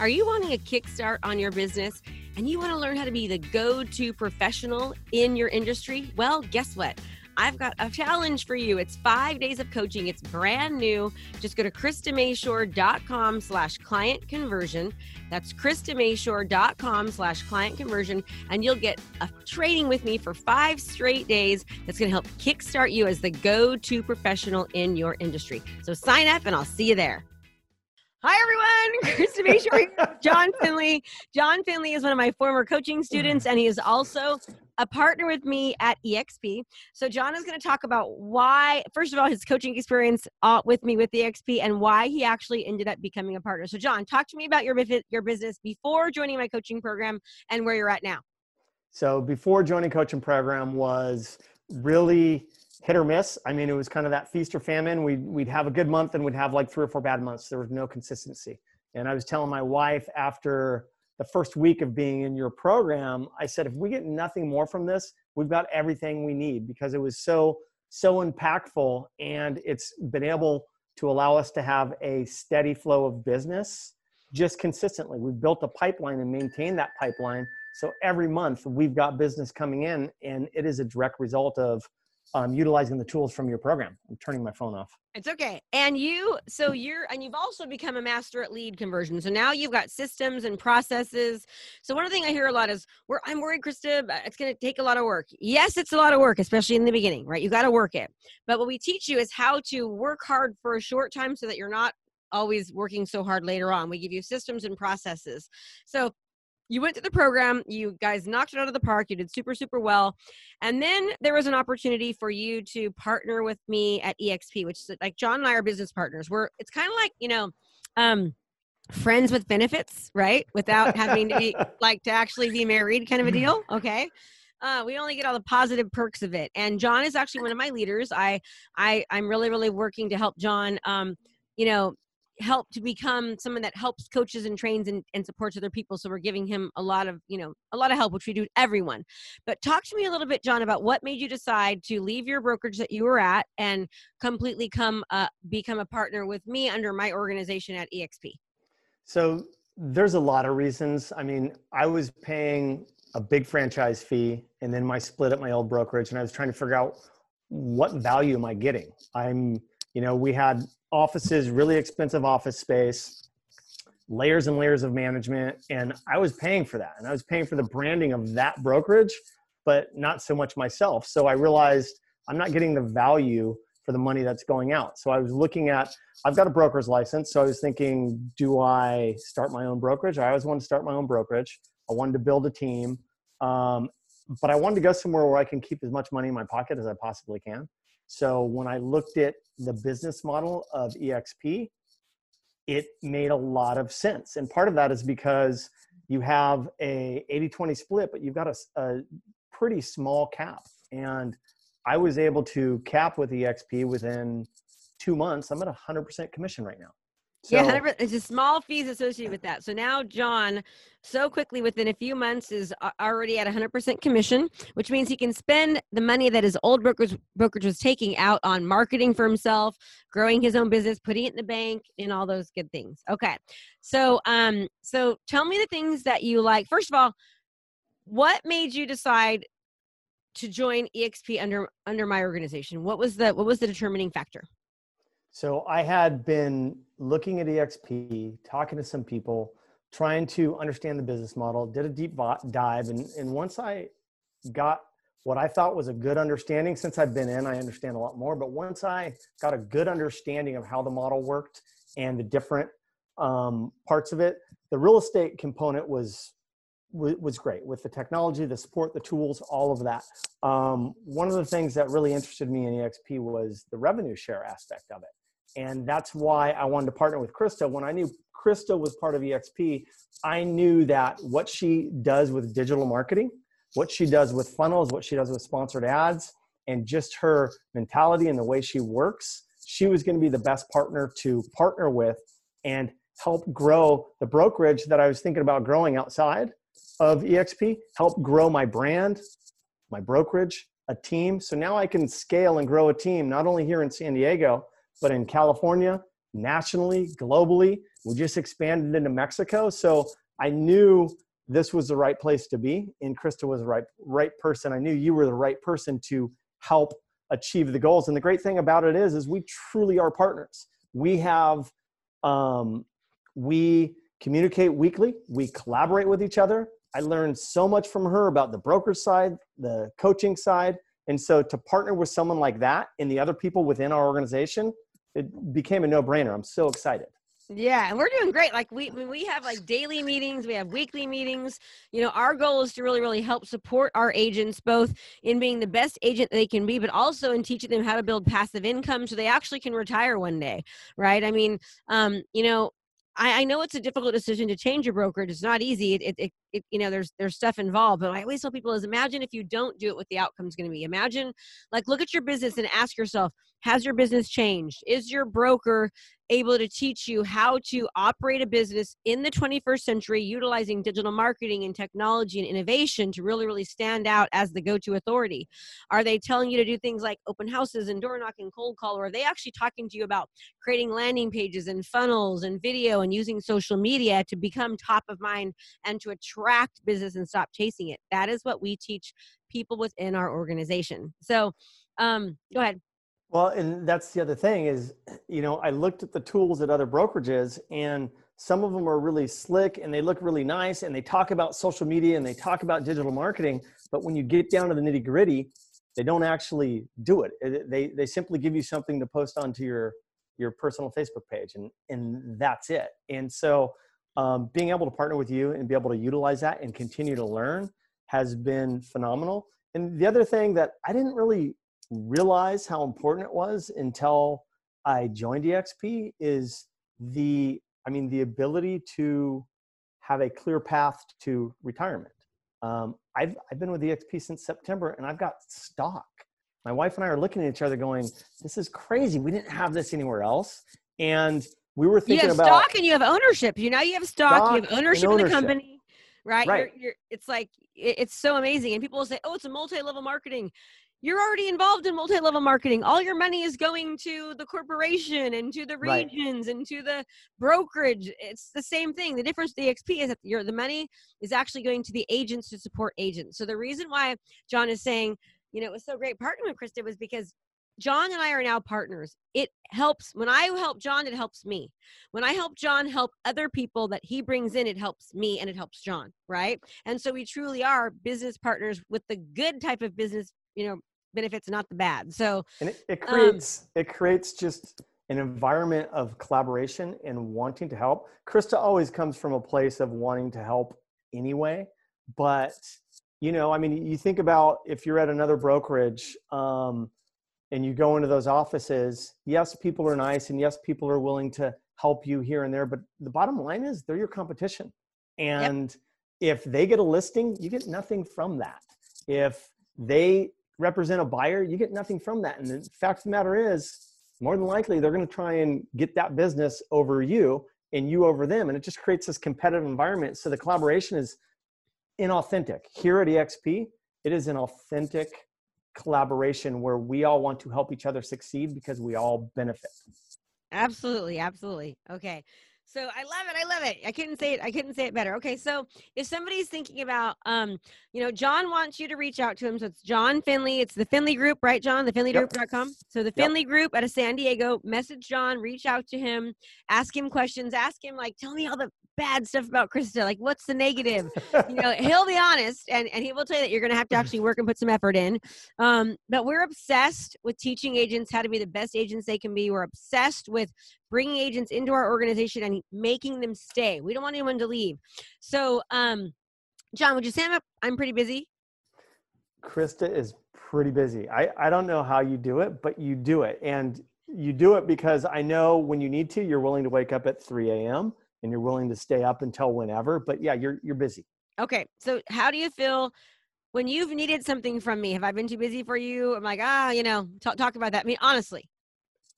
Are you wanting a kickstart on your business and you want to learn how to be the go to professional in your industry? Well, guess what? I've got a challenge for you. It's five days of coaching. It's brand new. Just go to KristaMashore.com slash client conversion. That's KristaMashore.com slash client conversion. And you'll get a training with me for five straight days that's going to help kickstart you as the go-to professional in your industry. So sign up and I'll see you there. Hi, everyone. Krista Mashore, John Finley. John Finley is one of my former coaching students, and he is also a partner with me at EXP. So, John is going to talk about why, first of all, his coaching experience uh, with me with EXP and why he actually ended up becoming a partner. So, John, talk to me about your, your business before joining my coaching program and where you're at now. So, before joining coaching program was really hit or miss. I mean, it was kind of that feast or famine. We'd, we'd have a good month and we'd have like three or four bad months. There was no consistency. And I was telling my wife after the first week of being in your program, I said, if we get nothing more from this, we've got everything we need because it was so, so impactful and it's been able to allow us to have a steady flow of business just consistently. We've built a pipeline and maintained that pipeline. So every month we've got business coming in and it is a direct result of um, utilizing the tools from your program. I'm turning my phone off. It's okay. And you, so you're, and you've also become a master at lead conversion. So now you've got systems and processes. So one of the things I hear a lot is, "Where I'm worried, Krista, it's going to take a lot of work." Yes, it's a lot of work, especially in the beginning, right? You got to work it. But what we teach you is how to work hard for a short time so that you're not always working so hard later on. We give you systems and processes. So you went to the program you guys knocked it out of the park you did super super well and then there was an opportunity for you to partner with me at exp which is like john and i are business partners. We're it's kind of like you know um friends with benefits right? Without having to be like to actually be married kind of a deal okay? Uh, we only get all the positive perks of it. And john is actually one of my leaders. I i i'm really really working to help john um you know help to become someone that helps coaches and trains and, and supports other people so we're giving him a lot of you know a lot of help which we do everyone. But talk to me a little bit john about what made you decide to leave your brokerage that you were at and completely come uh, become a partner with me under my organization at exp so there's a lot of reasons. I mean i was paying a big franchise fee and then my split at my old brokerage and i was trying to figure out what value am i getting? I'm you know we had offices, really expensive office space, layers and layers of management. And I was paying for that. And I was paying for the branding of that brokerage, but not so much myself. So I realized I'm not getting the value for the money that's going out. So I was looking at, I've got a broker's license. So I was thinking, do I start my own brokerage? I always wanted to start my own brokerage. I wanted to build a team. Um, but I wanted to go somewhere where I can keep as much money in my pocket as I possibly can. So when I looked at the business model of EXP, it made a lot of sense. And part of that is because you have a 80-20 split, but you've got a, a pretty small cap. And I was able to cap with EXP within two months. I'm at 100% commission right now. So, yeah, it's a small fees associated with that. So now John, so quickly within a few months, is already at 100% commission, which means he can spend the money that his old brokerage brokerage was taking out on marketing for himself, growing his own business, putting it in the bank, and all those good things. Okay, so um, so tell me the things that you like. First of all, what made you decide to join EXP under under my organization? What was the what was the determining factor? So I had been looking at EXP, talking to some people, trying to understand the business model, did a deep dive. And, and once I got what I thought was a good understanding, since I've been in, I understand a lot more. But once I got a good understanding of how the model worked and the different um, parts of it, the real estate component was was great with the technology, the support, the tools, all of that. Um, one of the things that really interested me in EXP was the revenue share aspect of it. And that's why I wanted to partner with Krista. When I knew Krista was part of EXP, I knew that what she does with digital marketing, what she does with funnels, what she does with sponsored ads, and just her mentality and the way she works, she was going to be the best partner to partner with and help grow the brokerage that I was thinking about growing outside of EXP, help grow my brand, my brokerage, a team. So now I can scale and grow a team, not only here in San Diego, but in California, nationally, globally. We just expanded into Mexico. So I knew this was the right place to be and krista was the right right person. I knew you were the right person to help achieve the goals. And the great thing about it is is we truly are partners. We have um, we communicate weekly. We collaborate with each other. I learned so much from her about the broker side the coaching side. And so to partner with someone like that and the other people within our organization it became a no-brainer i'm so excited yeah, and we're doing great. Like we we have like daily meetings, we have weekly meetings. You know, our goal is to really really help support our agents both in being the best agent they can be, but also in teaching them how to build passive income so they actually can retire one day, right? I mean, um, you know, I, I, know it's a difficult decision to change your brokerage. It's not easy. It, it, it, you know, there's there's stuff involved. But I always tell people is imagine if you don't do it, what the outcome's going to be. Imagine, like, look at your business and ask yourself, has your business changed? Is your broker able to teach you how to operate a business in the 21st century utilizing digital marketing and technology and innovation to really really stand out as the go-to authority. Are they telling you to do things like open houses and door knocking cold call or are they actually talking to you about creating landing pages and funnels and video and using social media to become top of mind and to attract business and stop chasing it? That is what we teach people within our organization. So um, go ahead well, and that's the other thing is, you know, I looked at the tools at other brokerages and some of them are really slick and they look really nice and they talk about social media and they talk about digital marketing. But when you get down to the nitty gritty, they don't actually do it. They, they simply give you something to post onto your, your personal Facebook page and, and that's it. And so um, being able to partner with you and be able to utilize that and continue to learn has been phenomenal. And the other thing that I didn't really realize how important it was until I joined EXP is the, I mean, the ability to have a clear path to retirement. Um, I've, I've been with EXP since September and I've got stock. My wife and I are looking at each other going, this is crazy. We didn't have this anywhere else. And we were thinking you have about stock and you have ownership. You know, you have stock, stock you have ownership, ownership. in the company right? right. You're, you're, it's like it's so amazing, and people will say, "Oh, it's a multi-level marketing." You're already involved in multi-level marketing all your money is going to the corporation and to the regions right. and to the brokerage it's the same thing the difference the xp is that your the money is actually going to the agents to support agents so the reason why john is saying you know it was so great partnering with krista was because John and I are now partners. It helps when I help John, it helps me. When I help John help other people that he brings in, it helps me and it helps John, right? And so we truly are business partners with the good type of business, you know, benefits, not the bad. So and it, it um creates um, it creates just an environment of collaboration and wanting to help. Krista always comes from a place of wanting to help anyway, but you know, I mean, you think about if you're at another brokerage um, and you go into those offices. Yes, people are nice, and yes, people are willing to help you here and there. But the bottom line is, they're your competition, and yep. if they get a listing, you get nothing from that. If they represent a buyer, you get nothing from that. And the fact of the matter is, more than likely, they're going to try and get that business over you and you over them. And it just creates this competitive environment. So the collaboration is inauthentic. Here at EXP, it is an authentic collaboration where we all want to help each other succeed because we all benefit. Absolutely. Absolutely. Okay. So I love it. I love it. I couldn't say it. I couldn't say it better. Okay. So if somebody's thinking about, um, you know, John wants you to reach out to him. So it's John Finley. It's the Finley Group, right, John? The FinleyGroup.com. Yep. So the Finley yep. Group out of San Diego. Message John. Reach out to him. Ask him questions. Ask him like, tell me all the bad stuff about Krista. Like, what's the negative? you know, he'll be honest, and and he will tell you that you're going to have to actually work and put some effort in. Um, but we're obsessed with teaching agents how to be the best agents they can be. We're obsessed with bringing agents into our organization and making them stay. We don't want anyone to leave. So, um, John, would you say I'm, I'm pretty busy? Krista is pretty busy. I, I don't know how you do it, but you do it. And you do it because I know when you need to, you're willing to wake up at 3 a.m. and you're willing to stay up until whenever. But yeah, you're you're busy. Okay. So how do you feel when you've needed something from me? Have I been too busy for you? I'm like, ah, you know, talk, talk about that. I mean, honestly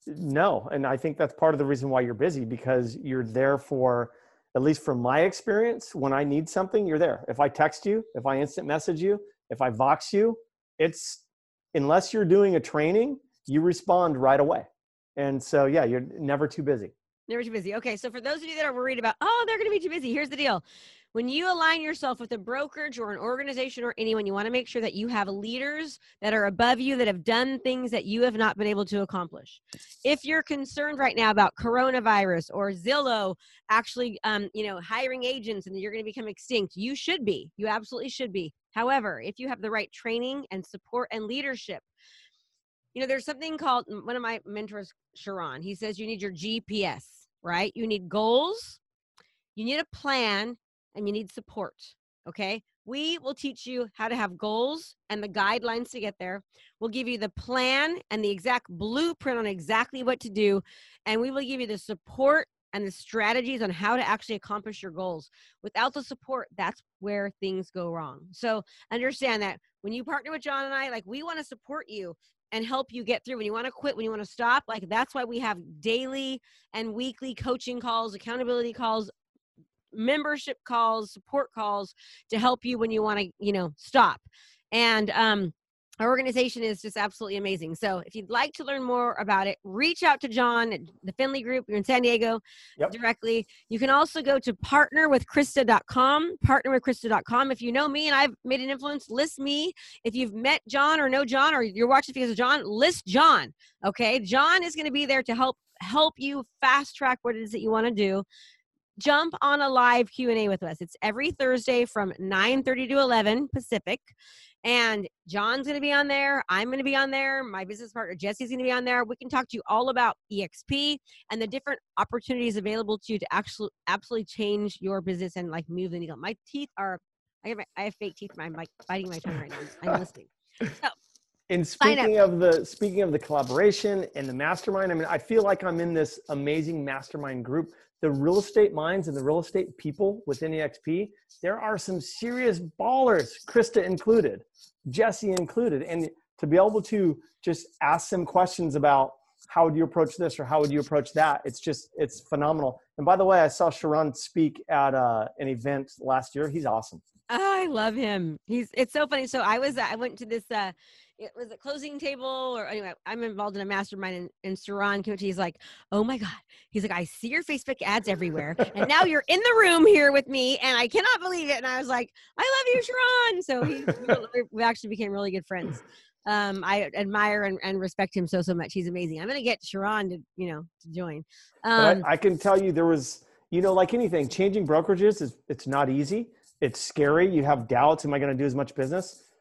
no and i think that's part of the reason why you're busy because you're there for at least from my experience when i need something you're there if i text you if i instant message you if i vox you it's unless you're doing a training you respond right away and so yeah you're never too busy Never too busy. Okay, so for those of you that are worried about, oh, they're going to be too busy, here's the deal. When you align yourself with a brokerage or an organization or anyone, you want to make sure that you have leaders that are above you that have done things that you have not been able to accomplish. If you're concerned right now about coronavirus or Zillow actually, um, you know, hiring agents and you're going to become extinct, you should be. You absolutely should be. However, if you have the right training and support and leadership, you know, there's something called one of my mentors, Sharran. He says you need your GPS, right? You need goals, you need a plan, and you need support. Okay. We will teach you how to have goals and the guidelines to get there. We'll give you the plan and the exact blueprint on exactly what to do. And we will give you the support and the strategies on how to actually accomplish your goals. Without the support, that's where things go wrong. So understand that when you partner with John and I, like we want to support you and help you get through. When you want to quit when you want to stop like that's why we have daily and weekly coaching calls accountability calls membership calls support calls to help you when you want to you know stop. And um our organization is just absolutely amazing. So if you'd like to learn more about it, reach out to John at the Finley Group. You're in San Diego yep. directly. You can also go to partnerwithkrista.com, partnerwithkrista.com. If you know me and I've made an influence, list me. If you've met John or know John or you're watching because of John, list John. Okay. John is going to be there to help help you fast track what it is that you want to do jump on a live q&a with us it's every thursday from 9 30 to 11 pacific and John's going to be on there. I'm going to be on there. My business partner Jesse's going to be on there. We can talk to you all about EXP and the different opportunities available to you to actually absolutely change your business and like move the needle. My teeth are, I have, my, I have fake teeth. I'm like biting my tongue right now. I'm listening. So, and speaking of the speaking of the collaboration and the mastermind, I mean, I feel like I'm in this amazing mastermind group the real estate minds and the real estate people within EXP, there are some serious ballers, Krista included, Jesse included. And to be able to just ask some questions about how would you approach this or how would you approach that, it's just, it's phenomenal. And by the way, I saw Sharran speak at uh, an event last year. He's awesome. I love him. He's, it's so funny. So I was, I went to this, uh, it was a closing table or anyway i'm involved in a mastermind and, and Sharran he's like oh my god he's like i see your facebook ads everywhere and now you're in the room here with me and i cannot believe it and i was like i love you Sharran so he, we actually became really good friends um, I admire and, and, respect him so so much. He's amazing. I'm gonna get Sharran to you know to join. Um, I, I, can tell you there was you know like anything changing brokerages is it's not easy. It's scary. You have doubts. Am I going to do as much business?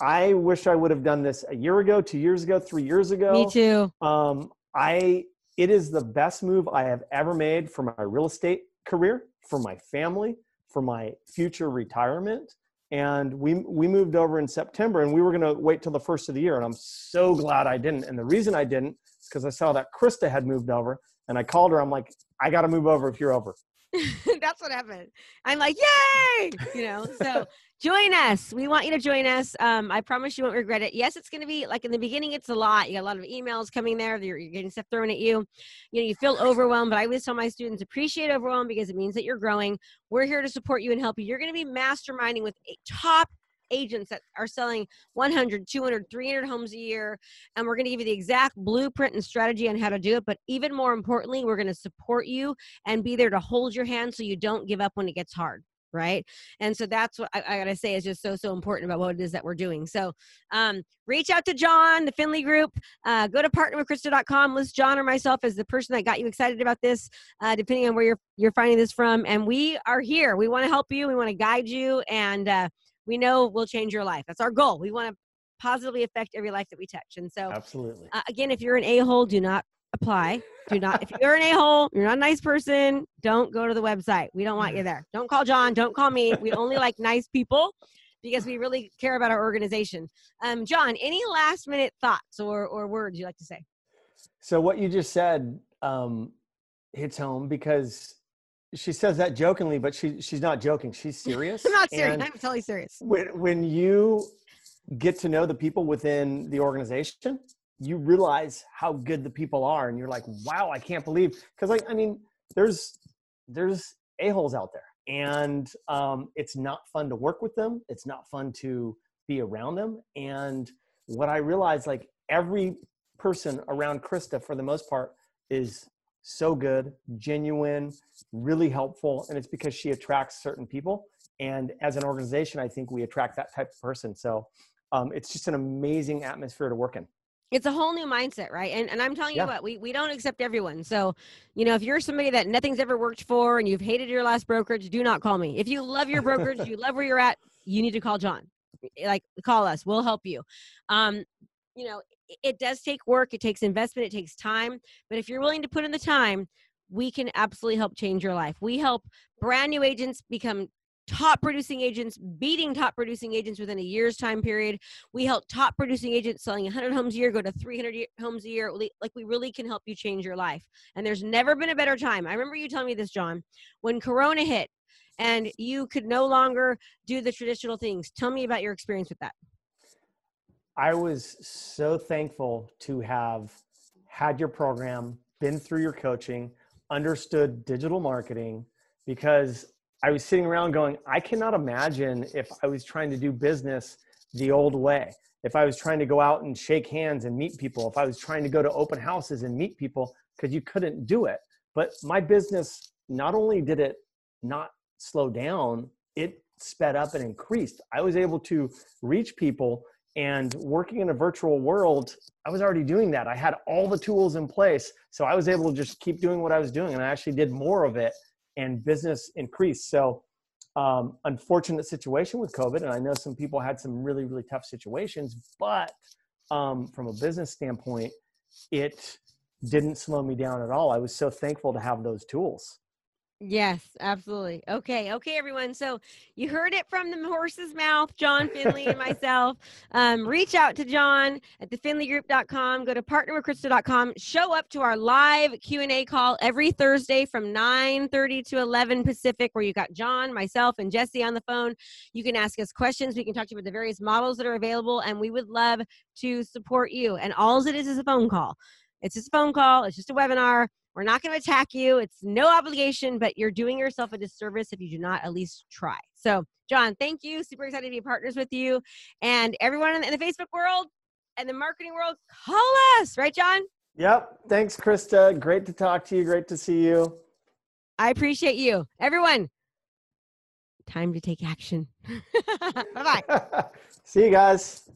I wish I would have done this a year ago, two years ago, three years ago. Me too. Um, I it is the best move I have ever made for my real estate career, for my family, for my future retirement. And we we moved over in September, and we were going to wait till the first of the year. And I'm so glad I didn't. And the reason I didn't is because I saw that Krista had moved over, and I called her. I'm like, I got to move over if you're over. That's what happened. I'm like, yay! You know, so join us. We want you to join us. Um, I promise you won't regret it. Yes, it's going to be like in the beginning, it's a lot. You got a lot of emails coming there. You're, you're, getting stuff thrown at you. You know, you feel overwhelmed, but I always tell my students appreciate overwhelm because it means that you're growing. We're here to support you and help you. You're going to be masterminding with a top agents that are selling 100 200 300 homes a year and we're going to give you the exact blueprint and strategy on how to do it but even more importantly we're going to support you and be there to hold your hand so you don't give up when it gets hard right? And so that's what i, I gotta say is just so so important about what it is that we're doing. So um, reach out to john the finley group uh, go to partnerwithkrista.com list john or myself as the person that got you excited about this uh, depending on where you're you're finding this from and we are here. We want to help you we want to guide you and uh, we know we'll change your life that's our goal we want to positively affect every life that we touch and so absolutely uh, again if you're an a-hole do not apply. Do not, if you're an a hole, you're not a nice person, don't go to the website. We don't want you there. Don't call John. Don't call me. We only like nice people because we really care about our organization. Um, John, any last minute thoughts or, or words you'd like to say? So, what you just said um, hits home because she says that jokingly, but she, she's not joking. She's serious. I'm not serious. And I'm totally serious. When, when you get to know the people within the organization, you realize how good the people are and you're like wow i can't believe because like i mean there's there's a-holes out there and um, it's not fun to work with them it's not fun to be around them and what i realized like every person around krista for the most part is so good, genuine, really helpful, and it's because she attracts certain people. And as an organization, I think we attract that type of person. So um, it's just an amazing atmosphere to work in. It's a whole new mindset right? And, and i'm telling you what we, we don't accept everyone. So you know if you're somebody that nothing's ever worked for and you've hated your last brokerage do not call me. If you love your brokerage you love where you're at you need to call john. Like call us. We'll help you. Um you know it does take work it takes investment it takes time but if you're willing to put in the time we can absolutely help change your life. We help brand new agents become top producing agents beating top producing agents within a year's time period. We help top producing agents selling 100 homes a year go to 300 homes a year. Like we really can help you change your life and there's never been a better time. I remember you telling me this john when corona hit and you could no longer do the traditional things. Tell me about your experience with that I was so thankful to have had your program, been through your coaching, understood digital marketing, because I was sitting around going, I cannot imagine if I was trying to do business the old way. If I was trying to go out and shake hands and meet people, if I was trying to go to open houses and meet people, because you couldn't do it. But my business, not only did it not slow down, it sped up and increased. I was able to reach people and working in a virtual world, I was already doing that. I had all the tools in place. So I was able to just keep doing what I was doing. And I actually did more of it and business increased. So, um, unfortunate situation with COVID. And I know some people had some really, really tough situations, but um, from a business standpoint, it didn't slow me down at all. I was so thankful to have those tools. Yes, absolutely. Okay, okay, everyone. So you heard it from the horse's mouth, John Finley and myself. Um, reach out to John at thefinleygroup.com. Go to partnerwithkrista.com. Show up to our live Q and A call every Thursday from 9:30 to 11 Pacific, where you got John, myself, and Jesse on the phone. You can ask us questions. We can talk to you about the various models that are available, and we would love to support you. And all it is is a phone call. It's just a phone call. It's just a webinar we're not going to attack you. It's no obligation, but you're doing yourself a disservice if you do not at least try. So, John, thank you. Super excited to be partners with you. And everyone in the Facebook world and the marketing world, call us, right, John? Yep. Thanks, Krista. Great to talk to you. Great to see you. I appreciate you. Everyone, time to take action. bye bye. see you guys.